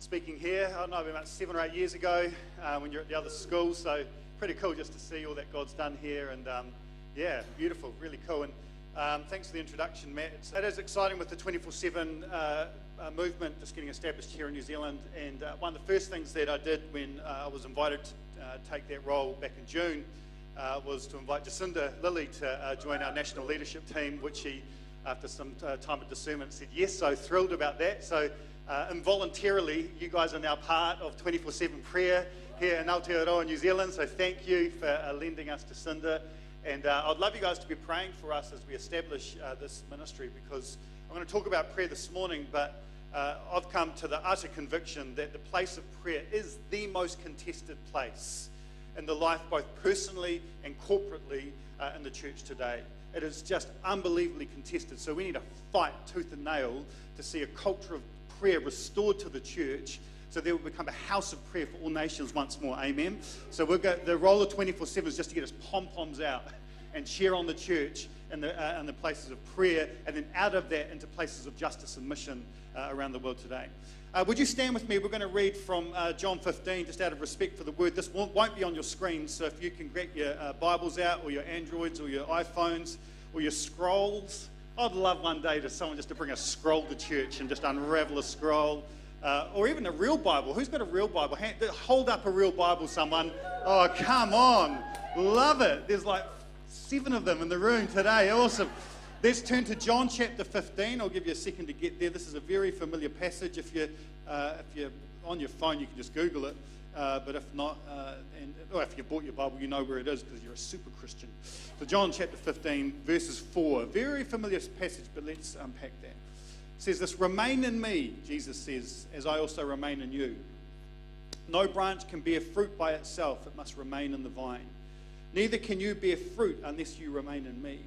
speaking here. I don't know, about seven or eight years ago uh, when you're at the other school. So pretty cool just to see all that God's done here. And um, yeah, beautiful, really cool. And um, thanks for the introduction, Matt. It's, it is exciting with the 24 7 uh, uh, movement just getting established here in New Zealand. And uh, one of the first things that I did when uh, I was invited to take that role back in June was to invite Jacinda Lilly to join our national leadership team, which she, after some time of discernment, said yes. So thrilled about that. So uh, involuntarily, you guys are now part of 24 7 prayer here in Aotearoa, New Zealand. So thank you for uh, lending us Jacinda. And uh, I'd love you guys to be praying for us as we establish uh, this ministry because I'm going to talk about prayer this morning, but uh, I've come to the utter conviction that the place of prayer is the most contested place in the life, both personally and corporately, uh, in the church today. It is just unbelievably contested. So we need to fight tooth and nail to see a culture of prayer restored to the church so there will become a house of prayer for all nations once more. Amen. So we'll the role of 24 7 is just to get us pom poms out and cheer on the church and the, uh, and the places of prayer, and then out of that into places of justice and mission uh, around the world today. Uh, would you stand with me? We're going to read from uh, John 15, just out of respect for the word. This won't, won't be on your screen, so if you can get your uh, Bibles out, or your Androids, or your iPhones, or your scrolls, I'd love one day to someone just to bring a scroll to church and just unravel a scroll. Uh, or even a real Bible. Who's got a real Bible? Hand, hold up a real Bible, someone. Oh, come on. Love it. There's like seven of them in the room today. Awesome. Let's turn to John chapter 15. I'll give you a second to get there. This is a very familiar passage. If you're, uh, if you're on your phone, you can just Google it. Uh, but if not, uh, and, or if you bought your Bible, you know where it is because you're a super Christian. So, John chapter 15, verses 4. Very familiar passage, but let's unpack that. It says this Remain in me, Jesus says, as I also remain in you. No branch can bear fruit by itself, it must remain in the vine. Neither can you bear fruit unless you remain in me.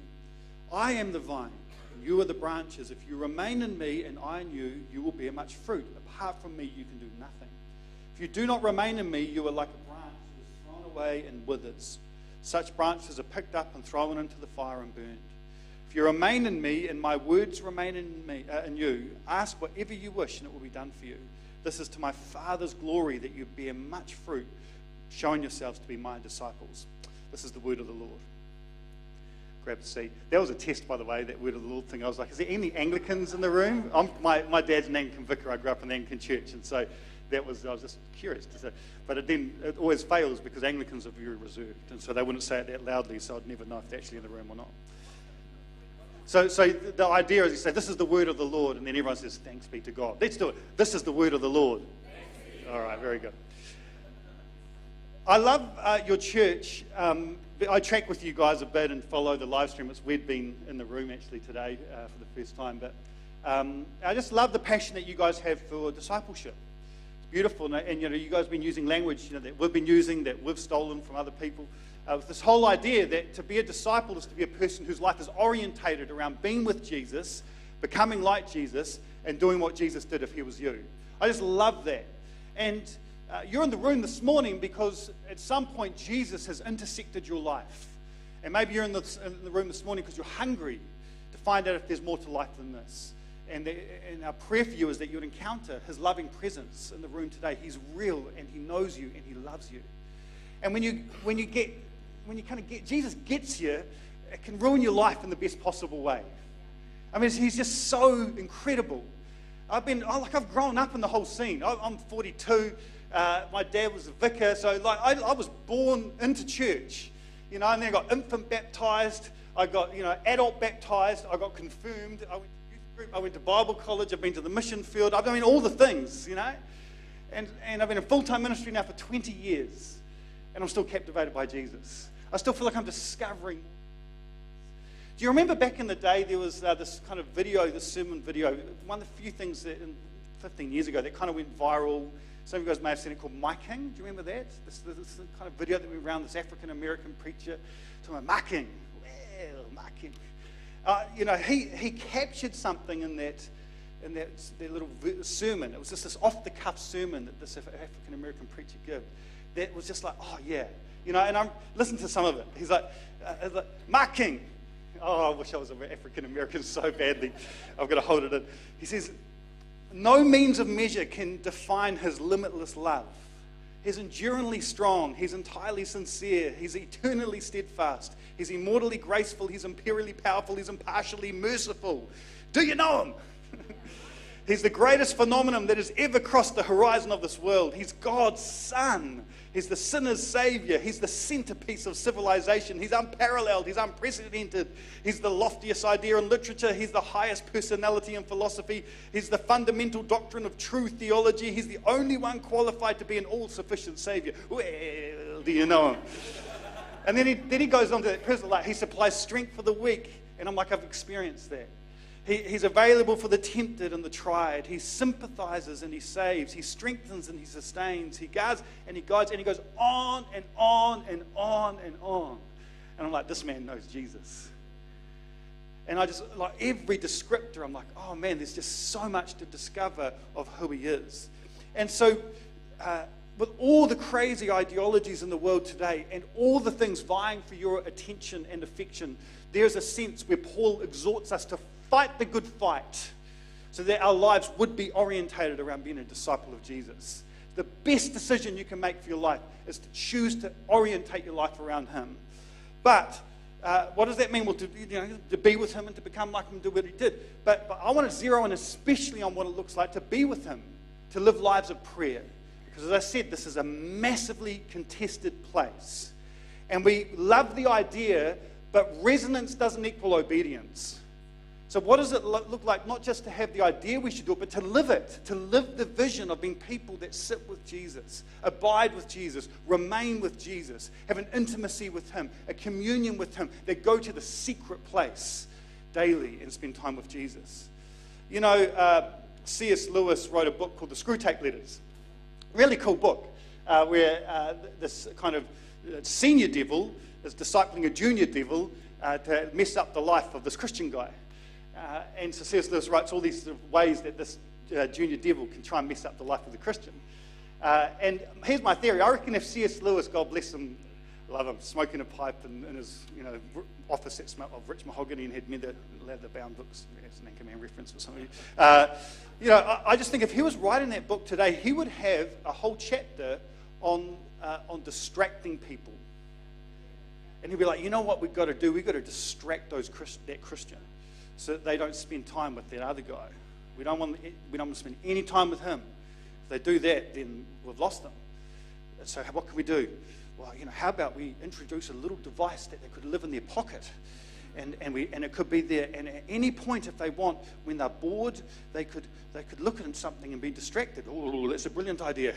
I am the vine, and you are the branches. If you remain in me and I in you, you will bear much fruit. Apart from me, you can do nothing. If you do not remain in me, you are like a branch that is thrown away and withers. Such branches are picked up and thrown into the fire and burned. If you remain in me and my words remain in me uh, in you, ask whatever you wish and it will be done for you. This is to my Father's glory that you bear much fruit, showing yourselves to be my disciples. This is the word of the Lord. Grab a seat. That was a test, by the way, that word of the Lord thing. I was like, is there any Anglicans in the room? I'm, my, my dad's an Anglican vicar. I grew up in the Anglican church. And so that was, I was just curious. To say. But it then it always fails because Anglicans are very reserved. And so they wouldn't say it that loudly, so I'd never know if they're actually in the room or not. So, so the idea is you say, This is the word of the Lord, and then everyone says, Thanks be to God. Let's do it. This is the word of the Lord. All right, very good. I love uh, your church. Um, I track with you guys a bit and follow the live stream. It's weird being in the room actually today uh, for the first time, but um, I just love the passion that you guys have for discipleship beautiful. And, and, you know, you guys have been using language you know, that we've been using, that we've stolen from other people. Uh, this whole idea that to be a disciple is to be a person whose life is orientated around being with Jesus, becoming like Jesus, and doing what Jesus did if he was you. I just love that. And uh, you're in the room this morning because at some point Jesus has intersected your life. And maybe you're in the, in the room this morning because you're hungry to find out if there's more to life than this. And, the, and our prayer for you is that you would encounter his loving presence in the room today. He's real and he knows you and he loves you. And when you, when you get, when you kind of get, Jesus gets you, it can ruin your life in the best possible way. I mean, he's just so incredible. I've been, oh, like, I've grown up in the whole scene. I, am 42. Uh, my dad was a vicar, so like, I, I was born into church, you know, and then I got infant baptized. I got, you know, adult baptized. I got confirmed. I went group. I went to Bible college. I've been to the mission field. I've been all the things, you know. And, and I've been in full time ministry now for 20 years. And I'm still captivated by Jesus. I still feel like I'm discovering. Do you remember back in the day there was uh, this kind of video, this sermon video? One of the few things that, in 15 years ago that kind of went viral. Some of you guys may have seen it called My King. Do you remember that? This, this, this kind of video that went around this African American preacher talking about My King. Well, My King. Uh, you know, he, he captured something in that, in that, that little sermon. It was just this off the cuff sermon that this African American preacher gave that was just like, oh, yeah. You know, and I'm listening to some of it. He's like, uh, like My King. Oh, I wish I was an African American so badly. I've got to hold it in. He says, No means of measure can define his limitless love. He's enduringly strong. He's entirely sincere. He's eternally steadfast. He's immortally graceful. He's imperially powerful. He's impartially merciful. Do you know him? He's the greatest phenomenon that has ever crossed the horizon of this world. He's God's Son. He's the sinner's Savior. He's the centerpiece of civilization. He's unparalleled. He's unprecedented. He's the loftiest idea in literature. He's the highest personality in philosophy. He's the fundamental doctrine of true theology. He's the only one qualified to be an all sufficient Savior. Well, do you know him? and then he, then he goes on to that person, like, he supplies strength for the weak. And I'm like, I've experienced that. He, he's available for the tempted and the tried. He sympathizes and he saves. He strengthens and he sustains. He guards and he guides. And he goes on and on and on and on. And I'm like, this man knows Jesus. And I just, like every descriptor, I'm like, oh man, there's just so much to discover of who he is. And so, uh, with all the crazy ideologies in the world today and all the things vying for your attention and affection, there's a sense where Paul exhorts us to fight the good fight so that our lives would be orientated around being a disciple of Jesus. The best decision you can make for your life is to choose to orientate your life around Him. But uh, what does that mean? Well, to, you know, to be with Him and to become like Him, do what He did. But, but I want to zero in especially on what it looks like to be with Him, to live lives of prayer. Because as I said, this is a massively contested place. And we love the idea, but resonance doesn't equal obedience. So, what does it look like? Not just to have the idea we should do it, but to live it, to live the vision of being people that sit with Jesus, abide with Jesus, remain with Jesus, have an intimacy with Him, a communion with Him, that go to the secret place daily and spend time with Jesus. You know, uh, C.S. Lewis wrote a book called The Screwtape Letters. Really cool book, uh, where uh, this kind of uh, senior devil is discipling a junior devil uh, to mess up the life of this Christian guy. Uh, and. Lewis writes all these sort of ways that this uh, junior devil can try and mess up the life of the Christian. Uh, and here's my theory. I reckon if C.S. Lewis, God bless him, love him, smoking a pipe in, in his you know, office that smelled of rich mahogany and had leather, leather bound books, as an Anchorman reference for some of you. Uh, you know, I, I, just think if he was writing that book today, he would have a whole chapter on, uh, on distracting people. And he'd be like, you know what we've got to do? We've got to distract those that Christian so that they don't spend time with that other guy. We don't want, we don't want to spend any time with him. If they do that, then we've lost them. So, what can we do? Well, you know, how about we introduce a little device that they could live in their pocket? And, and, we, and it could be there. And at any point, if they want, when they're bored, they could, they could look at something and be distracted. Oh, that's a brilliant idea.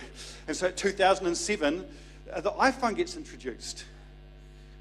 And so, 2007, uh, the iPhone gets introduced,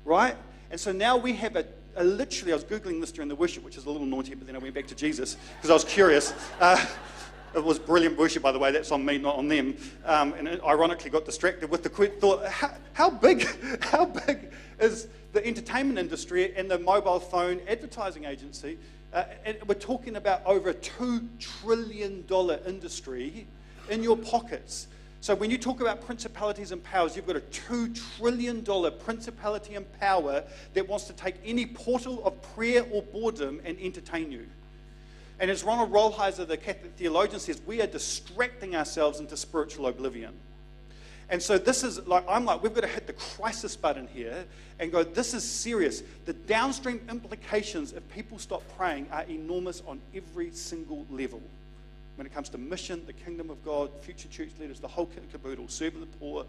right? And so now we have a uh, literally, I was Googling this during the worship, which is a little naughty, but then I went back to Jesus because I was curious. Uh, it was brilliant worship, by the way. That's on me, not on them. Um, and ironically got distracted with the thought how, how, big, how big is the entertainment industry and the mobile phone advertising agency? Uh, we're talking about over a $2 trillion industry in your pockets. So when you talk about principalities and powers, you've got a $2 trillion principality and power that wants to take any portal of prayer or boredom and entertain you. And as Ronald Rolheiser, the Catholic theologian, says, we are distracting ourselves into spiritual oblivion. And so this is like, I'm like, we've got to hit the crisis button here and go, this is serious. The downstream implications if people stop praying are enormous on every single level when it comes to mission, the kingdom of God, future church leaders, the whole caboodle, serving the poor.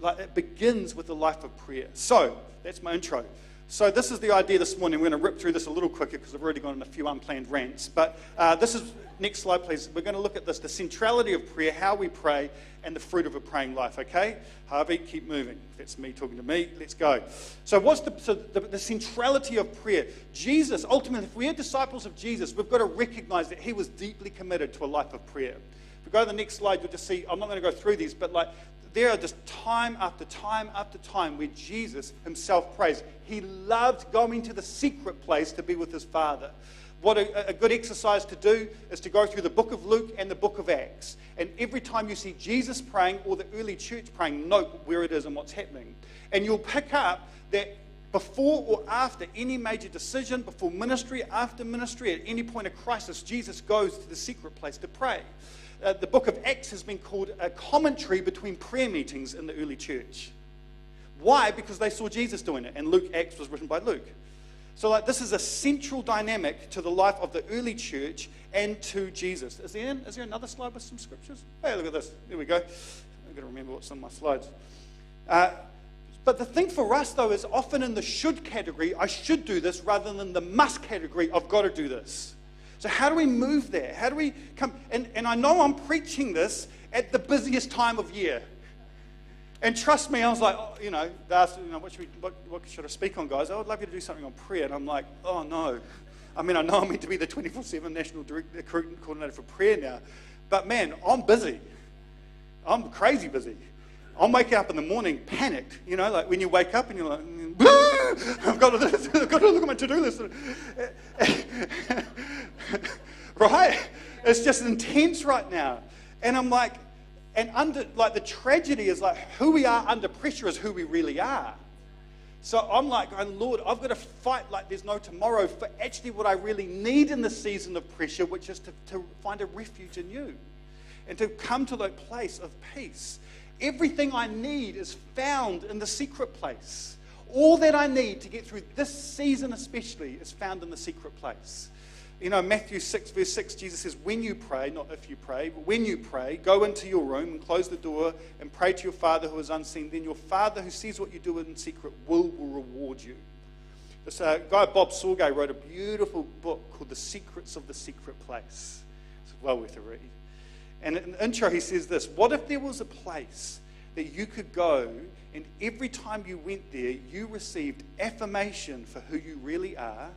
Like, it begins with a life of prayer. So, that's my intro. So, this is the idea this morning. We're going to rip through this a little quicker because I've already gone on a few unplanned rants. But uh, this is, next slide, please. We're going to look at this the centrality of prayer, how we pray, and the fruit of a praying life, okay? Harvey, keep moving. That's me talking to me. Let's go. So, what's the, so the, the centrality of prayer? Jesus, ultimately, if we are disciples of Jesus, we've got to recognize that he was deeply committed to a life of prayer. If we go to the next slide, you'll just see, I'm not going to go through these, but like there are just time after time after time where Jesus himself prays. He loved going to the secret place to be with his Father. What a, a, good exercise to do is to go through the book of Luke and the book of Acts. And every time you see Jesus praying or the early church praying, note where it is and what's happening. And you'll pick up that before or after any major decision, before ministry, after ministry, at any point of crisis, Jesus goes to the secret place to pray. Uh, the book of Acts has been called a commentary between prayer meetings in the early church. Why? Because they saw Jesus doing it, and Luke Acts was written by Luke. So, like, this is a central dynamic to the life of the early church and to Jesus. Is there, is there another slide with some scriptures? Hey, look at this. There we go. I've got to remember what's on my slides. Uh, but the thing for us, though, is often in the should category, I should do this, rather than the must category, I've got to do this. So, how do we move there? How do we come? And, and I know I'm preaching this at the busiest time of year. And trust me, I was like, oh, you know, they asked, you know, what should, we, what, what should I speak on, guys? I would love you to do something on prayer. And I'm like, oh, no. I mean, I know I'm meant to be the 24 7 National Director, Coordinator for Prayer now. But man, I'm busy. I'm crazy busy. I'm waking up in the morning panicked, you know, like when you wake up and you're like, I've got to, I've got to look at my to do list. right? It's just intense right now. And I'm like, and under, like, the tragedy is like who we are under pressure is who we really are. So I'm like, oh, Lord, I've got to fight like there's no tomorrow for actually what I really need in the season of pressure, which is to, to find a refuge in you and to come to that place of peace. Everything I need is found in the secret place. All that I need to get through this season, especially, is found in the secret place. You know, Matthew 6, verse 6, Jesus says, When you pray, not if you pray, but when you pray, go into your room and close the door and pray to your Father who is unseen. Then your Father who sees what you do in secret will, will reward you. This uh, guy, Bob Sorge, wrote a beautiful book called The Secrets of the Secret Place. It's well worth a read. And in the intro, he says this What if there was a place that you could go and every time you went there, you received affirmation for who you really are?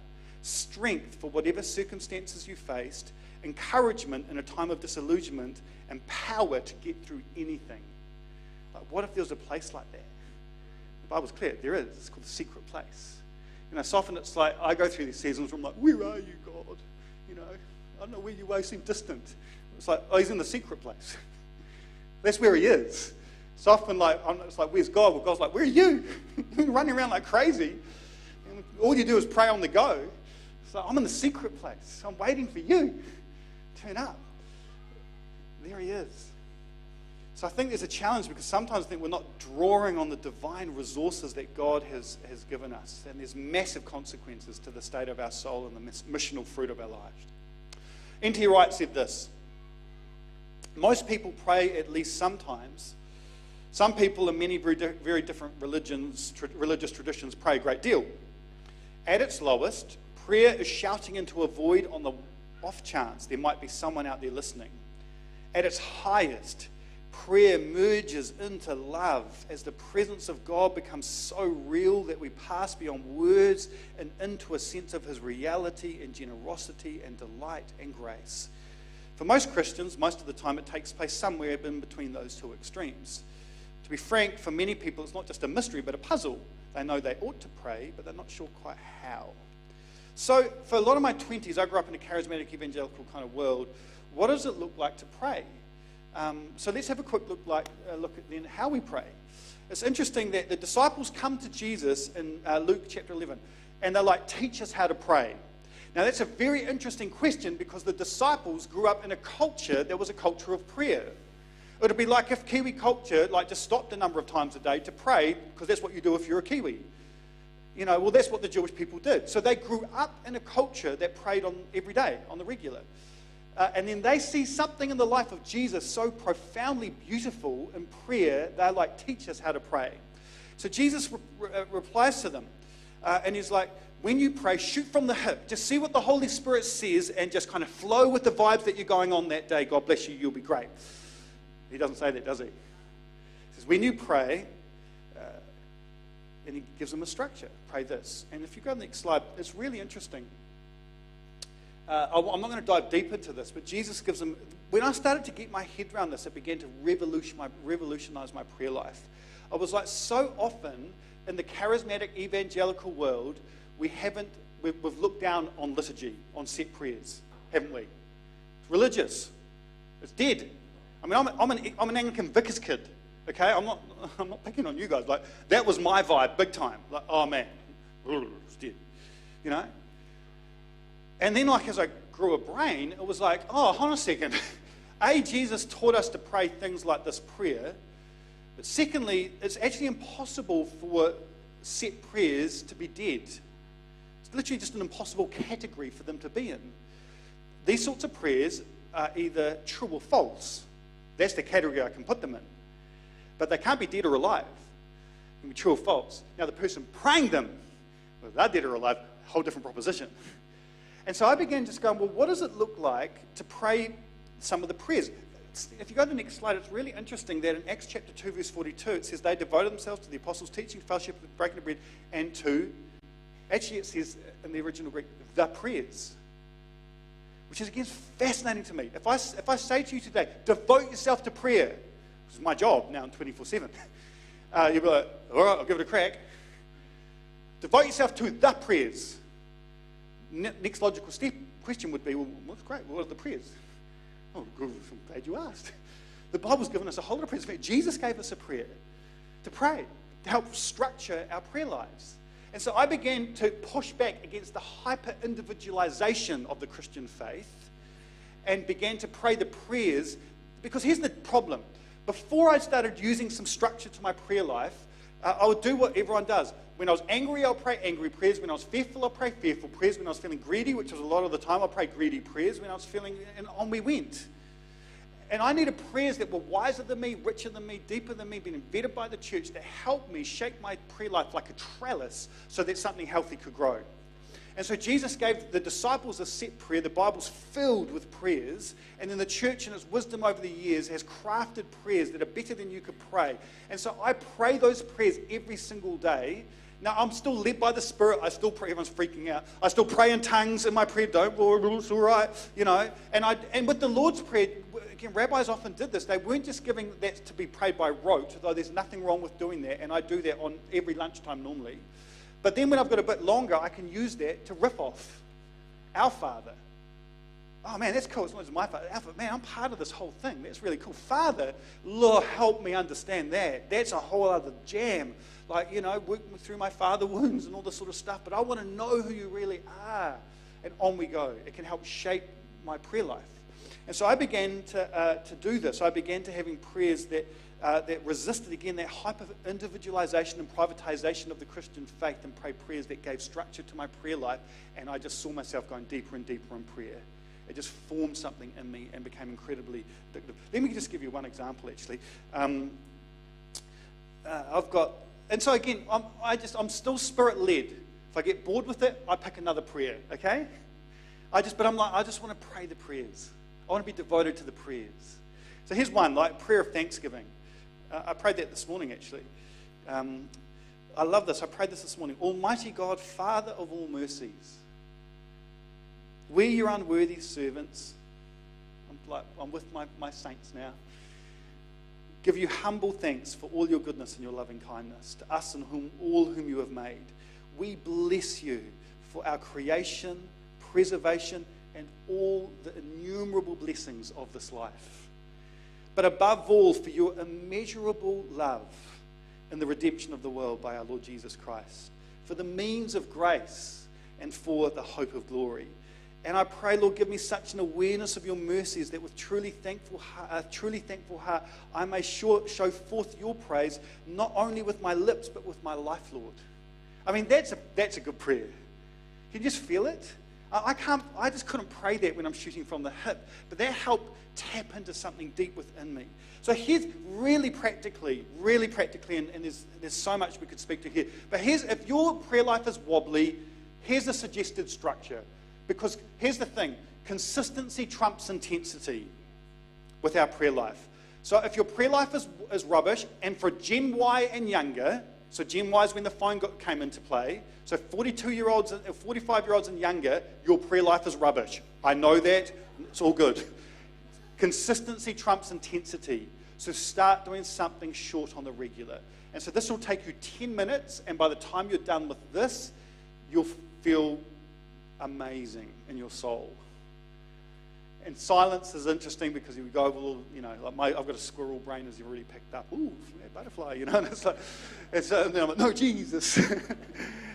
Strength for whatever circumstances you faced, encouragement in a time of disillusionment, and power to get through anything. Like, what if there was a place like that? The Bible's clear. There is. It's called the secret place. You know, so often it's like I go through these seasons where I'm like, where are you, God? You know, I don't know where you are. You seem distant. It's like, oh, he's in the secret place. That's where he is. So often, like, I'm, it's like, where's God? Well, God's like, where are you? You're running around like crazy. And all you do is pray on the go. So I'm in the secret place. I'm waiting for you. Turn up. There he is. So I think there's a challenge because sometimes I think we're not drawing on the divine resources that God has, has given us. And there's massive consequences to the state of our soul and the missional fruit of our lives. N.T. Wright said this Most people pray at least sometimes. Some people in many very different religions, religious traditions pray a great deal. At its lowest, Prayer is shouting into a void on the off chance there might be someone out there listening. At its highest, prayer merges into love as the presence of God becomes so real that we pass beyond words and into a sense of His reality and generosity and delight and grace. For most Christians, most of the time it takes place somewhere in between those two extremes. To be frank, for many people, it's not just a mystery but a puzzle. They know they ought to pray, but they're not sure quite how. So, for a lot of my 20s, I grew up in a charismatic evangelical kind of world. What does it look like to pray? Um, so, let's have a quick look, like, uh, look at then how we pray. It's interesting that the disciples come to Jesus in uh, Luke chapter 11 and they're like, teach us how to pray. Now, that's a very interesting question because the disciples grew up in a culture that was a culture of prayer. It would be like if Kiwi culture like just stopped a number of times a day to pray because that's what you do if you're a Kiwi. You know, well, that's what the Jewish people did. So they grew up in a culture that prayed on every day, on the regular. Uh, and then they see something in the life of Jesus so profoundly beautiful in prayer, they're like, teach us how to pray. So Jesus re- re- uh, replies to them, uh, and he's like, when you pray, shoot from the hip. Just see what the Holy Spirit says and just kind of flow with the vibes that you're going on that day. God bless you, you'll be great. He doesn't say that, does he? He says, when you pray, and he gives them a structure. Pray this. And if you go to the next slide, it's really interesting. uh, I'm not going to dive deep into this, but Jesus gives them. When I started to get my head around this, it began to revolution my, revolutionize my prayer life. I was like, so often in the charismatic evangelical world, we haven't, we've, we've looked down on liturgy, on set prayers, haven't we? It's religious, it's dead. I mean, I'm, I'm, an, I'm an Anglican vicar's kid, okay? I'm not, I'm not picking on you guys. Like, that was my vibe, big time. Like, oh man, dead, you know? And then, like, as I grew a brain, it was like, oh, hold on a second. A, Jesus taught us to pray things like this prayer. But secondly, it's actually impossible for set prayers to be dead. It's literally just an impossible category for them to be in. These sorts of prayers are either true or false. That's the category I can put them in. But they can't be dead or alive. They can be true or false. Now, the person praying them, whether they're dead or alive, a whole different proposition. And so I began just going, well, what does it look like to pray some of the prayers? If you go to the next slide, it's really interesting that in Acts chapter 2, verse 42, it says they devoted themselves to the apostles' teaching, fellowship, breaking of bread, and to, actually, it says in the original Greek, the prayers. Which is, again, fascinating to me. If I, if I say to you today, devote yourself to prayer, is my job now in 24 7, uh, you'll be like, all right, I'll give it a crack. Devote yourself to the prayers next logical step question would be, well, what's great? What are the prayers? Oh, good, I'm glad you asked. The Bible's given us a whole lot of prayers. Jesus gave us a prayer to pray, to help structure our prayer lives. And so I began to push back against the hyper individualization of the Christian faith and began to pray the prayers. Because here's the problem before I started using some structure to my prayer life, uh, I would do what everyone does. When I was angry, I'll pray angry prayers. When I was fearful, I'll pray fearful prayers. When I was feeling greedy, which was a lot of the time, I'll pray greedy prayers. When I was feeling, and on we went. And I needed prayers that were wiser than me, richer than me, deeper than me, being vetted by the church that helped me shape my prayer life like a trellis so that something healthy could grow. And so Jesus gave the disciples a set prayer. The Bible's filled with prayers. And then the church, in its wisdom over the years, has crafted prayers that are better than you could pray. And so I pray those prayers every single day. Now, I'm still led by the Spirit. I still pray. Everyone's freaking out. I still pray in tongues in my prayer. Don't worry, it's all right. You know. And, I, and with the Lord's Prayer, again, rabbis often did this. They weren't just giving that to be prayed by rote, though there's nothing wrong with doing that. And I do that on every lunchtime normally. But then when I've got a bit longer, I can use that to rip off our Father. Oh man, that's cool. It's not my father. Alpha, man, I'm part of this whole thing. That's really cool. Father, Lord, help me understand that. That's a whole other jam. Like, you know, working through my father wounds and all this sort of stuff. But I want to know who you really are. And on we go. It can help shape my prayer life. And so I began to, uh, to do this. I began to having prayers that uh, that resisted again that hyper individualization and privatization of the Christian faith and pray prayers that gave structure to my prayer life. And I just saw myself going deeper and deeper in prayer. It just formed something in me and became incredibly addictive. Let me just give you one example, actually. Um, uh, I've got, and so again, I'm, I just, I'm still spirit led. If I get bored with it, I pick another prayer, okay? I just, but I'm like, I just want to pray the prayers. I want to be devoted to the prayers. So here's one, like prayer of thanksgiving. Uh, I prayed that this morning, actually. Um, I love this. I prayed this this morning. Almighty God, Father of all mercies, we, your unworthy servants, I'm, like, I'm with my, my saints now, give you humble thanks for all your goodness and your loving kindness to us and whom, all whom you have made. We bless you for our creation, preservation, and all the innumerable blessings of this life but above all, for your immeasurable love in the redemption of the world by our Lord Jesus Christ, for the means of grace and for the hope of glory. And I pray, Lord, give me such an awareness of your mercies that with truly thankful, a truly thankful heart, I may show, show forth your praise, not only with my lips, but with my life, Lord. I mean, that's a, that's a good prayer. Can you just feel it? I, can't, I just couldn't pray that when I'm shooting from the hip, but that helped tap into something deep within me. So here's really practically, really practically, and, and there's, there's so much we could speak to here, but here's if your prayer life is wobbly, here's a suggested structure. Because here's the thing consistency trumps intensity with our prayer life. So if your prayer life is, is rubbish, and for Gen Y and younger, So Y is when the phone got, came into play. So 42 year olds, uh, 45 year olds and younger, your prayer life is rubbish. I know that. It's all good. Consistency trumps intensity. So start doing something short on the regular. And so this will take you 10 minutes, and by the time you're done with this, you'll feel amazing in your soul. And silence is interesting because you go over little, you know, like my, I've got a squirrel brain as you've already picked up. Ooh, butterfly, you know. And it's like, it's, uh, and I'm like, no, Jesus. and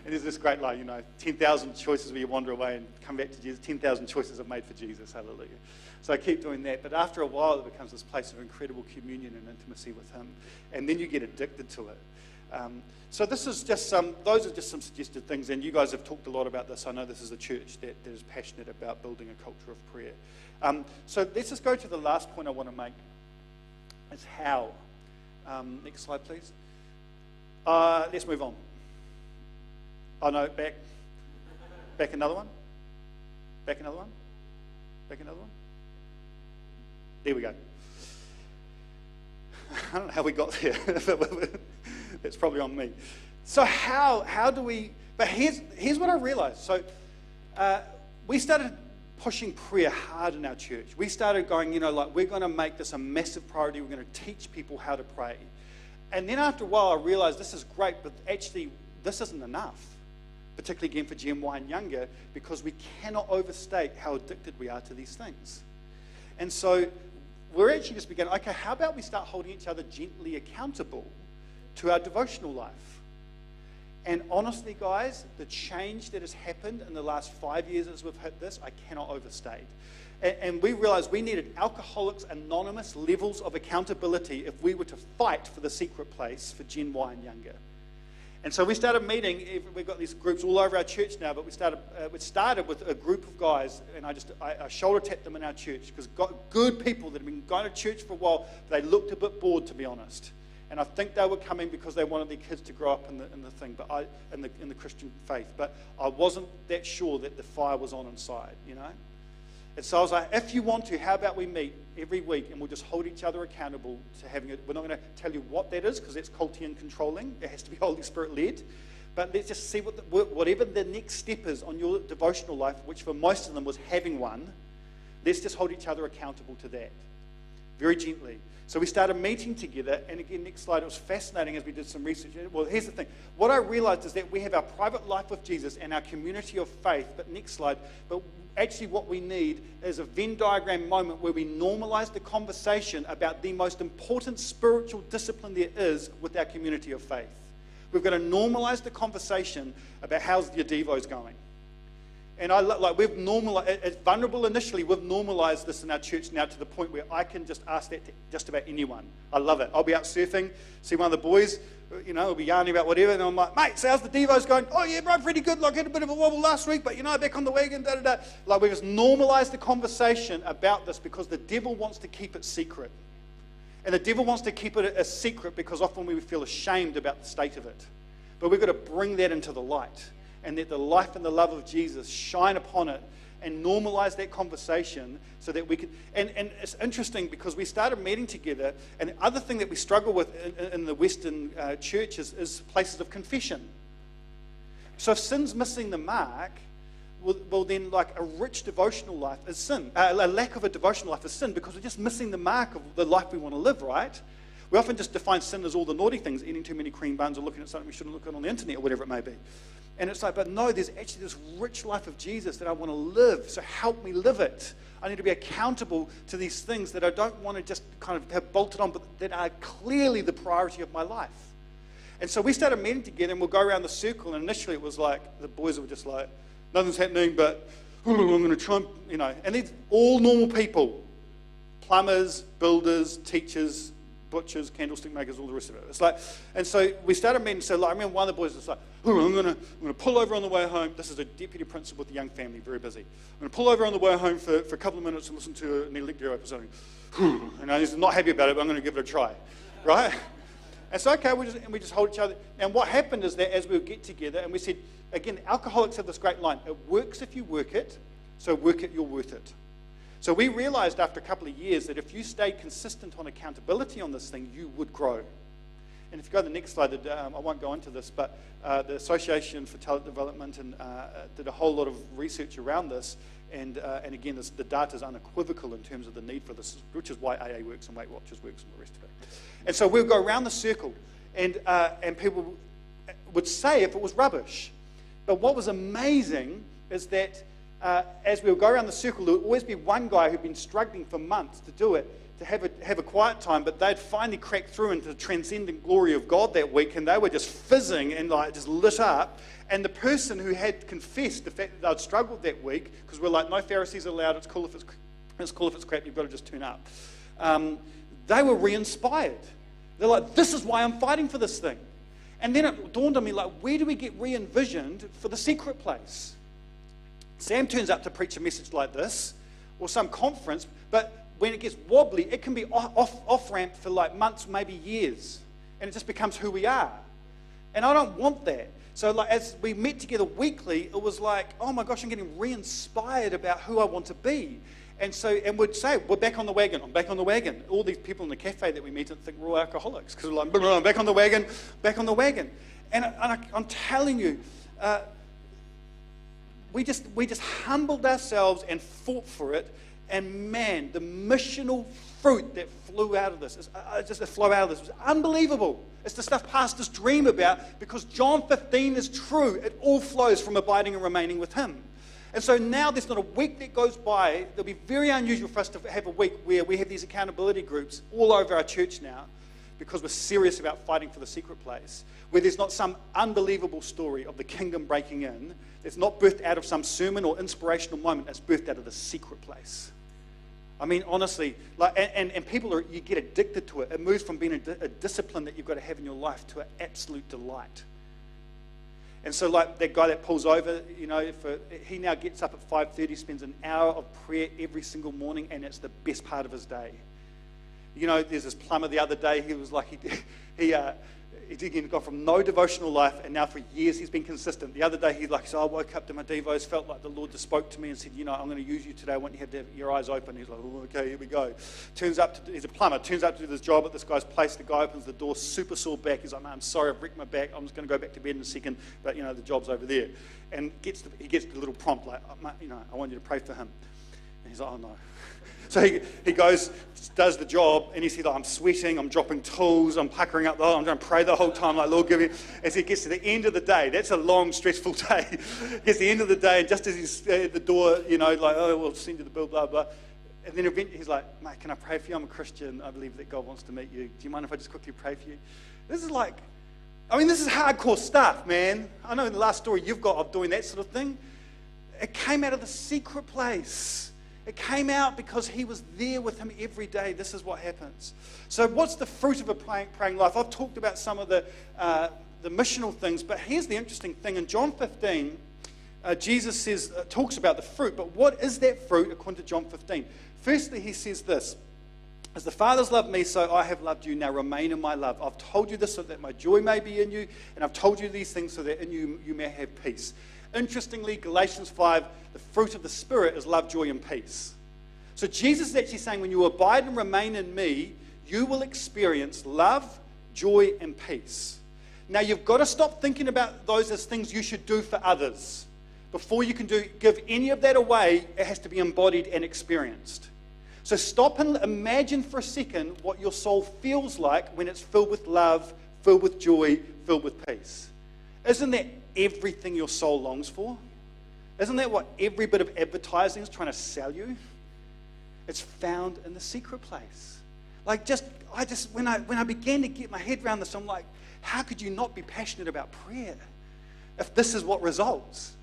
there's this great line, you know, 10,000 choices where you wander away and come back to Jesus. 10,000 choices I've made for Jesus. Hallelujah. So I keep doing that. But after a while, it becomes this place of incredible communion and intimacy with Him. And then you get addicted to it. Um, so this is just some, those are just some suggested things. And you guys have talked a lot about this. I know this is a church that, that is passionate about building a culture of prayer. Um, so let's just go to the last point I want to make. Is how. Um, next slide, please. Uh, let's move on. Oh no, back. Back another one. Back another one. Back another one. There we go. I don't know how we got there. It's probably on me. So how how do we? But here's here's what I realized. So uh, we started pushing prayer hard in our church. We started going, you know, like we're going to make this a massive priority. We're going to teach people how to pray. And then after a while, I realized this is great, but actually, this isn't enough, particularly again for Gen Y and younger, because we cannot overstate how addicted we are to these things. And so we're actually just beginning, okay, how about we start holding each other gently accountable to our devotional life? And honestly, guys, the change that has happened in the last five years as we've hit this, I cannot overstate. And, and we realized we needed Alcoholics Anonymous levels of accountability if we were to fight for the secret place for Gen Y and younger. And so we started meeting. We've got these groups all over our church now, but we started. Uh, we started with a group of guys, and I just I, I shoulder tapped them in our church because good people that have been going to church for a while. They looked a bit bored, to be honest. And I think they were coming because they wanted their kids to grow up in the, in the thing, but I, in, the, in the Christian faith. But I wasn't that sure that the fire was on inside, you know? And so I was like, if you want to, how about we meet every week and we'll just hold each other accountable to having it. We're not going to tell you what that is because that's culty and controlling. It has to be Holy Spirit led. But let's just see what the, whatever the next step is on your devotional life, which for most of them was having one, let's just hold each other accountable to that very gently. So we started meeting together, and again, next slide, it was fascinating as we did some research. Well, here's the thing. What I realized is that we have our private life with Jesus and our community of faith, but next slide, but actually what we need is a Venn diagram moment where we normalize the conversation about the most important spiritual discipline there is with our community of faith. We've got to normalize the conversation about how's your Devos going. And I like we've normalized, it's vulnerable initially, we've normalized this in our church now to the point where I can just ask that to just about anyone. I love it. I'll be out surfing, see one of the boys, you know, will be yarning about whatever, and I'm like, mate, so how's the Devos going? Oh, yeah, bro, pretty good. Like, had a bit of a wobble last week, but, you know, back on the wagon, da da da. Like, we've just normalized the conversation about this because the devil wants to keep it secret. And the devil wants to keep it a secret because often we feel ashamed about the state of it. But we've got to bring that into the light and let the life and the love of Jesus shine upon it and normalize that conversation so that we can. And, and it's interesting because we started meeting together, and the other thing that we struggle with in, in the Western uh, church is, is, places of confession. So if sin's missing the mark, well, well, then, like a rich devotional life is sin. Uh, a lack of a devotional life is sin because we're just missing the mark of the life we want to live, right? We often just define sin as all the naughty things, eating too many cream buns or looking at something we shouldn't look at on the internet or whatever it may be. And it's like, but no, there's actually this rich life of Jesus that I want to live. So help me live it. I need to be accountable to these things that I don't want to just kind of have bolted on, but that are clearly the priority of my life. And so we started meeting together and we'll go around the circle. And initially it was like, the boys were just like, nothing's happening, but I'm going to try and, you know, and these all normal people plumbers, builders, teachers, butchers, candlestick makers, all the rest of it. It's like, and so we started meeting. So like, I remember one of the boys was like, oh, I'm gonna, I'm gonna pull over on the way home. This is a deputy principal with a young family, very busy. I'm gonna pull over on the way home for, for a couple of minutes and listen to an Lectio episode. And he's not happy about it, but I'm gonna give it a try, right? And so, okay, we just, and we just hold each other. And what happened is that as we would get together, and we said, again, alcoholics have this great line: "It works if you work it, so work it, you're worth it." So we realized after a couple of years that if you stayed consistent on accountability on this thing, you would grow. And if you go to the next slide, um, I won't go into this, but uh, the Association for Talent Development and, uh, did a whole lot of research around this. And, uh, and again, this, the data is unequivocal in terms of the need for this, which is why AA works and Weight Watchers works and the rest of it. And so we'll go around the circle, and, uh, and people would say if it was rubbish. But what was amazing is that uh, as we would go around the circle, there would always be one guy who'd been struggling for months to do it, to have a, have a quiet time, but they'd finally cracked through into the transcendent glory of God that week, and they were just fizzing and like just lit up. And the person who had confessed the fact that they'd struggled that week, because we're like, no Pharisees allowed, it's cool if it's, it's cool if it's crap, you've got to just turn up. Um, they were re inspired. They're like, this is why I'm fighting for this thing. And then it dawned on me, like, where do we get re envisioned for the secret place? Sam turns up to preach a message like this or some conference, but when it gets wobbly, it can be off, off ramp for like months, maybe years, and it just becomes who we are. And I don't want that. So, like, as we met together weekly, it was like, oh my gosh, I'm getting re inspired about who I want to be. And so, and we'd say, we're back on the wagon, I'm back on the wagon. All these people in the cafe that we meet and think we're all alcoholics because we're like, I'm back on the wagon, back on the wagon. And, I, am telling you, uh, we just, we just humbled ourselves and fought for it. And man, the missional fruit that flew out of this, is, uh, just flow out of this was unbelievable. It's the stuff pastors dream about because John 15 is true. It all flows from abiding and remaining with Him. And so now there's not a week that goes by. It'll be very unusual for us to have a week where we have these accountability groups all over our church now because we're serious about fighting for the secret place, where there's not some unbelievable story of the kingdom breaking in it's not birthed out of some sermon or inspirational moment. It's birthed out of the secret place. I mean, honestly, like, and, and, and people are, you get addicted to it. It moves from being a, a discipline that you've got to have in your life to an absolute delight. And so, like that guy that pulls over, you know, for, he now gets up at 5:30, spends an hour of prayer every single morning, and it's the best part of his day. You know, there's this plumber the other day. He was like, he, he uh, he's gone from no devotional life, and now for years he's been consistent. The other day, he like, so I woke up to my devos, felt like the Lord just spoke to me and said, you know, I'm going to use you today. I want you to have your eyes open. He's like, oh, okay, here we go. Turns up, to, he's a plumber. Turns up to do this job at this guy's place. The guy opens the door, super sore back. He's like, man, I'm sorry, I've wrecked my back. I'm just going to go back to bed in a second, but you know, the job's over there. And gets the, he gets the little prompt like, oh, you know, I want you to pray for him. And he's like, oh no. So he, he goes, does the job, and he said, oh, I'm sweating, I'm dropping tools, I'm puckering up, oh, I'm going to pray the whole time, like, Lord, give me. As he gets to the end of the day, that's a long, stressful day. gets the end of the day, and just as he's at the door, you know, like, oh, we'll send you the bill, blah, blah. And then eventually he's like, mate, can I pray for you? I'm a Christian. I believe that God wants to meet you. Do you mind if I just quickly pray for you? This is like, I mean, this is hardcore stuff, man. I know the last story you've got of doing that sort of thing. It came out of the secret place. It came out because he was there with him every day. This is what happens. So, what's the fruit of a praying, praying life? I've talked about some of the, uh, the missional things, but here's the interesting thing. In John 15, uh, Jesus says, uh, talks about the fruit, but what is that fruit according to John 15? Firstly, he says this As the Father's loved me, so I have loved you. Now remain in my love. I've told you this so that my joy may be in you, and I've told you these things so that in you you may have peace. Interestingly, Galatians 5, the fruit of the Spirit is love, joy, and peace. So Jesus is actually saying, when you abide and remain in me, you will experience love, joy, and peace. Now, you've got to stop thinking about those as things you should do for others. Before you can do, give any of that away, it has to be embodied and experienced. So stop and imagine for a second what your soul feels like when it's filled with love, filled with joy, filled with peace. Isn't that everything your soul longs for? Isn't that what every bit of advertising is trying to sell you? It's found in the secret place. Like just I just when I when I began to get my head around this, I'm like, how could you not be passionate about prayer if this is what results?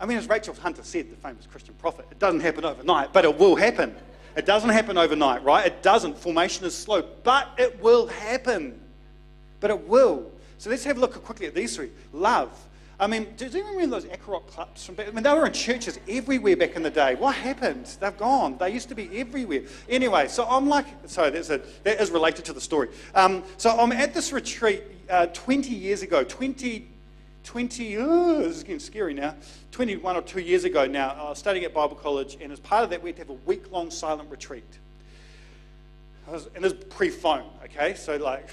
I mean, as Rachel Hunter said, the famous Christian prophet, it doesn't happen overnight, but it will happen. It doesn't happen overnight, right? It doesn't. Formation is slow, but it will happen. But it will. So let's have a look quickly at these three. Love. I mean, do you remember those Echo clubs from back? I mean, they were in churches everywhere back in the day. What happened? They've gone. They used to be everywhere. Anyway, so I'm like, sorry, that's a, that is related to the story. Um, so I'm at this retreat uh, 20 years ago, 20, 20, oh, this is getting scary now, 21 or 2 years ago now. I was studying at Bible college, and as part of that, we had to have a week long silent retreat. Was, and this pre phone, okay? So, like,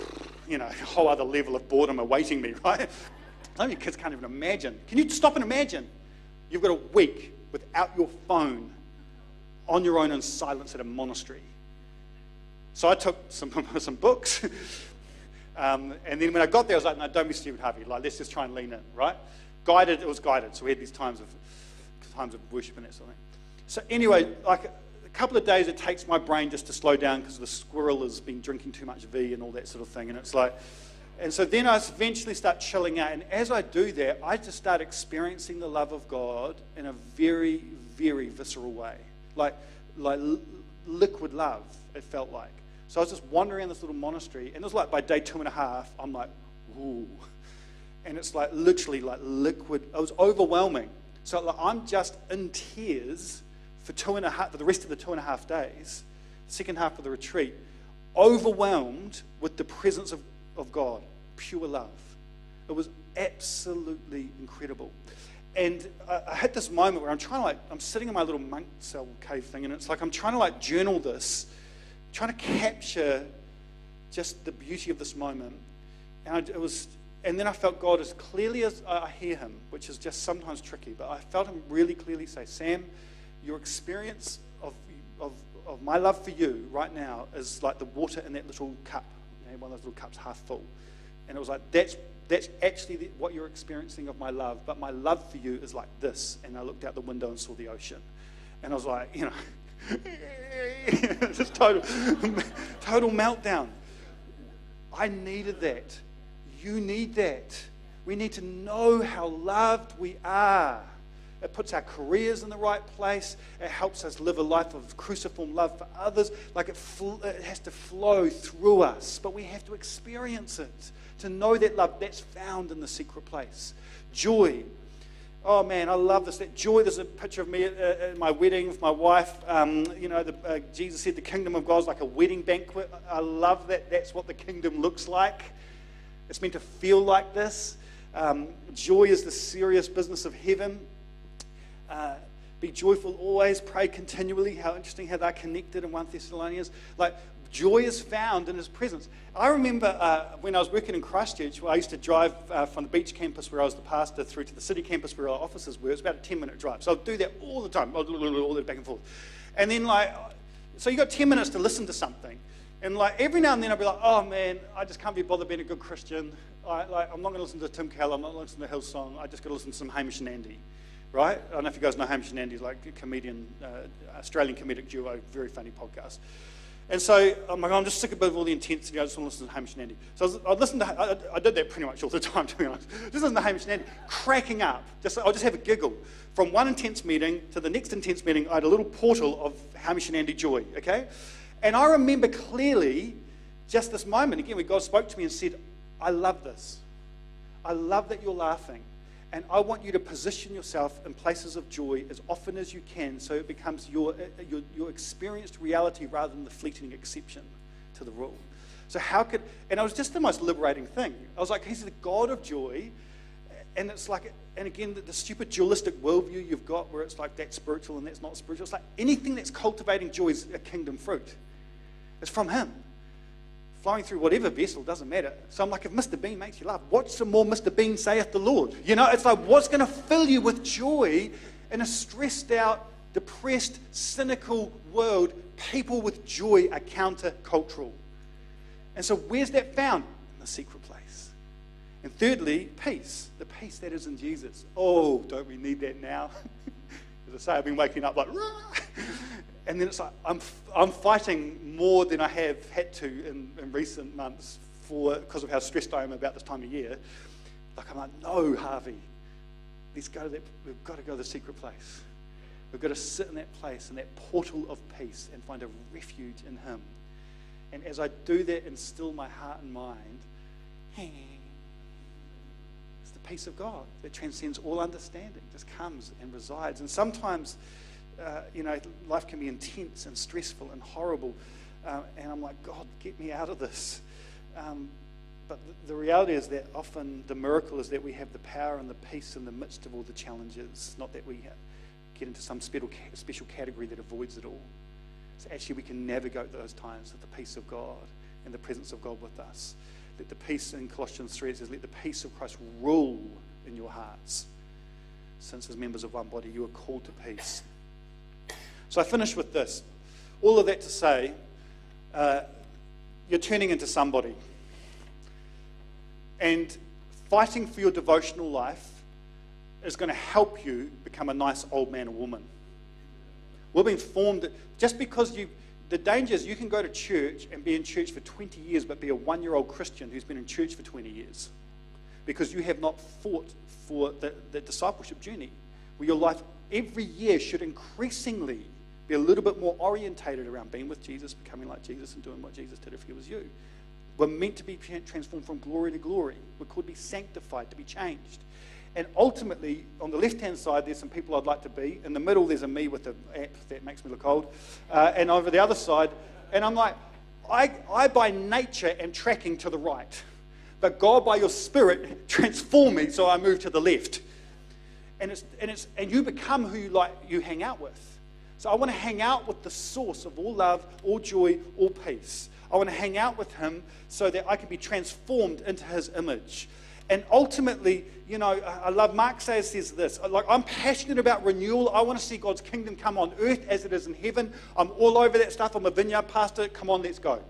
you know, a whole other level of boredom awaiting me, right? Some of you kids can't even imagine. Can you stop and imagine? You've got a week without your phone on your own in silence at a monastery. So I took some, some books. um, and then when I got there, I was like, no, don't be stupid, Harvey. Like, let's just try and lean in, right? Guided, it was guided. So we had these times of, times of worship and that sort of thing. So anyway, like a couple of days, it takes my brain just to slow down because the squirrel has been drinking too much V and all that sort of thing. And it's like, and so then I eventually start chilling out. And as I do that, I just start experiencing the love of God in a very, very visceral way. Like, like liquid love, it felt like. So I was just wandering in this little monastery, and it was like by day two and a half, I'm like, ooh. And it's like literally like liquid. It was overwhelming. So like, I'm just in tears for two and a half, for the rest of the two and a half days, second half of the retreat, overwhelmed with the presence of, of God, pure love. It was absolutely incredible. And I, I had this moment where I'm trying to like, I'm sitting in my little monk cell cave thing, and it's like I'm trying to like journal this, trying to capture just the beauty of this moment. And I, it was, and then I felt God as clearly as I hear Him, which is just sometimes tricky, but I felt Him really clearly say, Sam, your experience of, of, of my love for you right now is like the water in that little cup, one of those little cups half full. And it was like, that's, that's actually the, what you're experiencing of my love, but my love for you is like this. And I looked out the window and saw the ocean. And I was like, you know, just total, total meltdown. I needed that. You need that. We need to know how loved we are. It puts our careers in the right place. It helps us live a life of cruciform love for others. Like it, fl- it has to flow through us, but we have to experience it to know that love that's found in the secret place. Joy. Oh man, I love this. That joy. There's a picture of me at, at my wedding with my wife. Um, you know, the, uh, Jesus said the kingdom of God is like a wedding banquet. I love that. That's what the kingdom looks like. It's meant to feel like this. Um, joy is the serious business of heaven. Uh, be joyful always, pray continually. How interesting how they're connected in 1 Thessalonians. Like, joy is found in his presence. I remember uh, when I was working in Christchurch, I used to drive uh, from the beach campus where I was the pastor through to the city campus where our offices were. It was about a 10 minute drive. So I'd do that all the time, all the back and forth. And then, like, so you got 10 minutes to listen to something. And like every now and then I'd be like, oh man, I just can't be bothered being a good Christian. I, like, I'm not going to listen to Tim Keller. I'm not going to listen to Hillsong. I just got to listen to some Hamish and Andy right? I don't know if you guys know Hamish and Andy, like a comedian, uh, Australian comedic duo, very funny podcast. And so I'm like, I'm just sick of all the intensity. I just want to listen to Hamish and Andy. So I, listened to, I, I, did that pretty much all the time, to be honest. Just listen to Hamish and Andy, cracking up. Just, I'll just have a giggle. From one intense meeting to the next intense meeting, I had a little portal of Hamish and Andy joy, okay? And I remember clearly just this moment, again, where God spoke to me and said, I love this. I love that you're laughing. And I want you to position yourself in places of joy as often as you can so it becomes your, uh, your, your experienced reality rather than the fleeting exception to the rule. So, how could, and it was just the most liberating thing. I was like, He's the God of joy. And it's like, and again, the, the stupid dualistic worldview you've got where it's like that's spiritual and that's not spiritual. It's like anything that's cultivating joy is a kingdom fruit. It's from Him flowing through whatever vessel, doesn't matter. So I'm like, if Mr. Bean makes you laugh, watch some more Mr. Bean saith the Lord. You know, it's like, what's going to fill you with joy in a stressed out, depressed, cynical world? People with joy are countercultural. And so, where's that found? In the secret place. And thirdly, peace. The peace that is in Jesus. Oh, don't we need that now? As I say, I've been waking up like, and then it's like I'm, I'm fighting more than I have had to in, in recent months for because of how stressed I am about this time of year. Like I'm like, no, Harvey, let's go to that. We've got to go to the secret place. We've got to sit in that place, in that portal of peace, and find a refuge in Him. And as I do that and still my heart and mind, peace of God that transcends all understanding, just comes and resides. And sometimes uh, you know, life can be intense and stressful and horrible. Uh, and I'm like, God, get me out of this. Um, but the, the reality is that often the miracle is that we have the power and the peace in the midst of all the challenges, not that we get into some special, special category that avoids it all. So actually, we can navigate those times with the peace of God and the presence of God with us. Let the peace in Colossians 3 it says, Let the peace of Christ rule in your hearts. Since as members of one body, you are called to peace. So I finish with this. All of that to say, uh, you're turning into somebody. And fighting for your devotional life is going to help you become a nice old man or woman. We've been formed, just because you, the danger is you can go to church and be in church for 20 years, but be a one year old Christian who's been in church for 20 years because you have not fought for the, the discipleship journey where your life every year should increasingly be a little bit more orientated around being with Jesus, becoming like Jesus, and doing what Jesus did if he was you. We're meant to be transformed from glory to glory. We're called to be sanctified, to be changed. And ultimately, on the left hand side, there's some people I'd like to be. In the middle, there's a me with an app that makes me look old. Uh, and over the other side, and I'm like, I, I by nature am tracking to the right. But God, by your Spirit, transform me so I move to the left. And, it's, and, it's, and you become who you, like, you hang out with. So I want to hang out with the source of all love, all joy, all peace. I want to hang out with him so that I can be transformed into his image. And ultimately, you know, I love Mark Sayers, says this like, I'm passionate about renewal. I want to see God's kingdom come on earth as it is in heaven. I'm all over that stuff. I'm a vineyard pastor. Come on, let's go.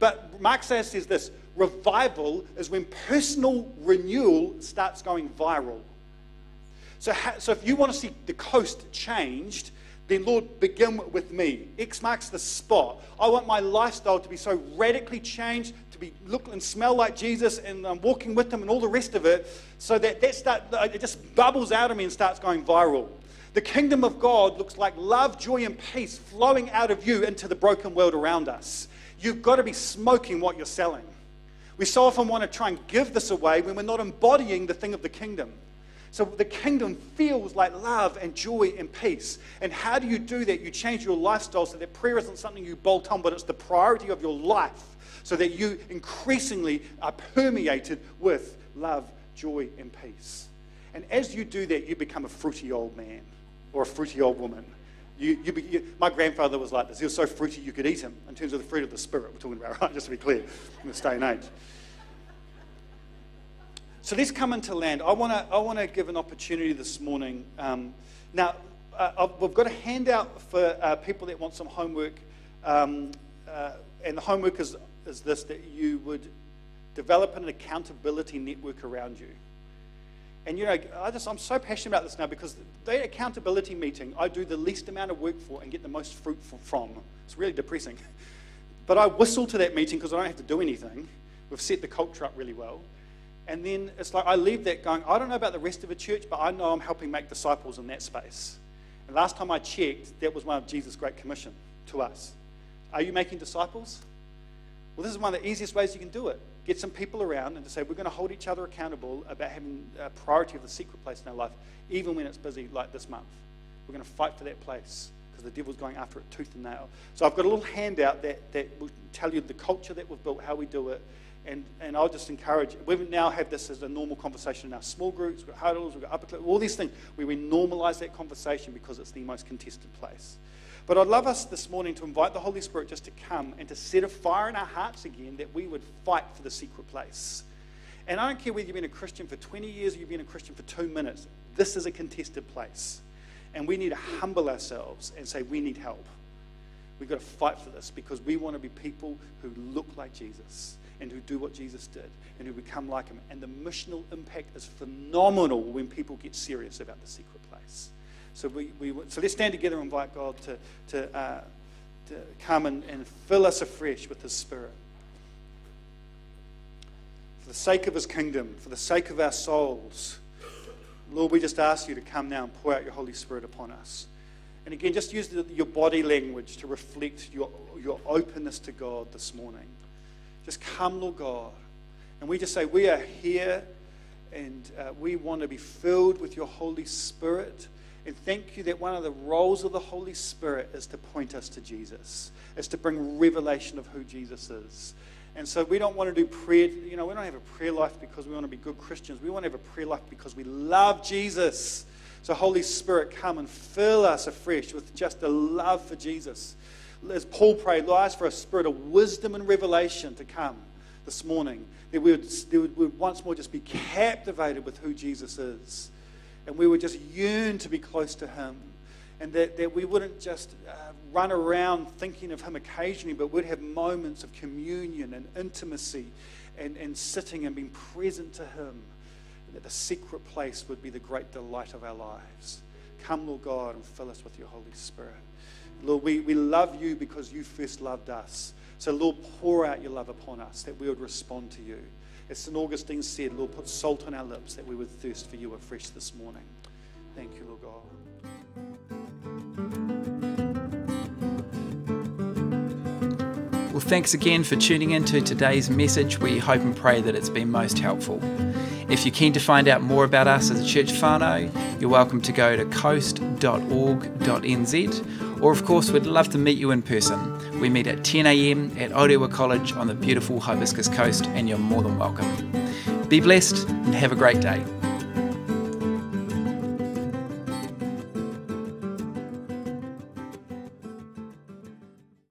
But Mark Sayers, says this revival is when personal renewal starts going viral. So, so if you want to see the coast changed, then Lord, begin with me. X marks the spot. I want my lifestyle to be so radically changed, to be look and smell like Jesus, and I'm walking with Him, and all the rest of it, so that that start uh, it just bubbles out of me and starts going viral. The kingdom of God looks like love, joy, and peace flowing out of you into the broken world around us. You've got to be smoking what you're selling. We so often want to try and give this away when we're not embodying the thing of the kingdom. So the kingdom feels like love and joy and peace. And how do you do that? You change your lifestyle so that prayer isn't something you bolt on, but it's the priority of your life so that you increasingly are permeated with love, joy, and peace. And as you do that, you become a fruity old man or a fruity old woman. You, you, you, my grandfather was like this. He was so fruity you could eat him in terms of the fruit of the spirit, we're talking about, right? Just to be clear, in this day and age. So let's come into land. I want to I wanna give an opportunity this morning. Um, now, uh, we've got a handout for uh, people that want some homework. Um, uh, and the homework is, is this that you would develop an accountability network around you. And you know, I just, I'm so passionate about this now because the accountability meeting I do the least amount of work for and get the most fruit from. It's really depressing. But I whistle to that meeting because I don't have to do anything. We've set the culture up really well. And then it's like I leave that going, I don't know about the rest of the church, but I know I'm helping make disciples in that space. And last time I checked, that was one of Jesus' great commission to us. Are you making disciples? Well, this is one of the easiest ways you can do it. Get some people around and to say, we're going to hold each other accountable about having a priority of the secret place in our life, even when it's busy like this month. We're going to fight for that place because the devil's going after it tooth and nail. So I've got a little handout that, that will tell you the culture that we've built, how we do it, and, and I'll just encourage, we now have this as a normal conversation in our small groups, we've got huddles, we've got upper all these things where we normalize that conversation because it's the most contested place. But I'd love us this morning to invite the Holy Spirit just to come and to set a fire in our hearts again that we would fight for the secret place. And I don't care whether you've been a Christian for 20 years or you've been a Christian for two minutes, this is a contested place. And we need to humble ourselves and say, we need help. We've got to fight for this because we want to be people who look like Jesus and who do what Jesus did and who become like him. And the missional impact is phenomenal when people get serious about the secret place. So, we, we, so let's stand together and invite God to, to, uh, to come and, and fill us afresh with His Spirit. For the sake of His kingdom, for the sake of our souls, Lord, we just ask you to come now and pour out your Holy Spirit upon us. And again, just use the, your body language to reflect your, your openness to God this morning. Just come, Lord God. And we just say, We are here and uh, we want to be filled with your Holy Spirit. And thank you that one of the roles of the Holy Spirit is to point us to Jesus, is to bring revelation of who Jesus is. And so we don't want to do prayer, you know, we don't have a prayer life because we want to be good Christians. We want to have a prayer life because we love Jesus. So, Holy Spirit, come and fill us afresh with just a love for Jesus as Paul prayed, Lord, ask for a spirit of wisdom and revelation to come this morning. That we would, we would once more just be captivated with who Jesus is. And we would just yearn to be close to Him. And that, that we wouldn't just uh, run around thinking of Him occasionally, but we'd have moments of communion and intimacy and, and sitting and being present to Him. And that the secret place would be the great delight of our lives. Come, Lord God, and fill us with your Holy Spirit. Lord, we, we love you because you first loved us. So, Lord, pour out your love upon us that we would respond to you. As St. Augustine said, Lord, put salt on our lips that we would thirst for you afresh this morning. Thank you, Lord God. Well, thanks again for tuning in to today's message. We hope and pray that it's been most helpful. If you're keen to find out more about us as a church whānau, you're welcome to go to coast.org.nz, or of course, we'd love to meet you in person. We meet at 10am at Orewa College on the beautiful Hibiscus Coast, and you're more than welcome. Be blessed and have a great day.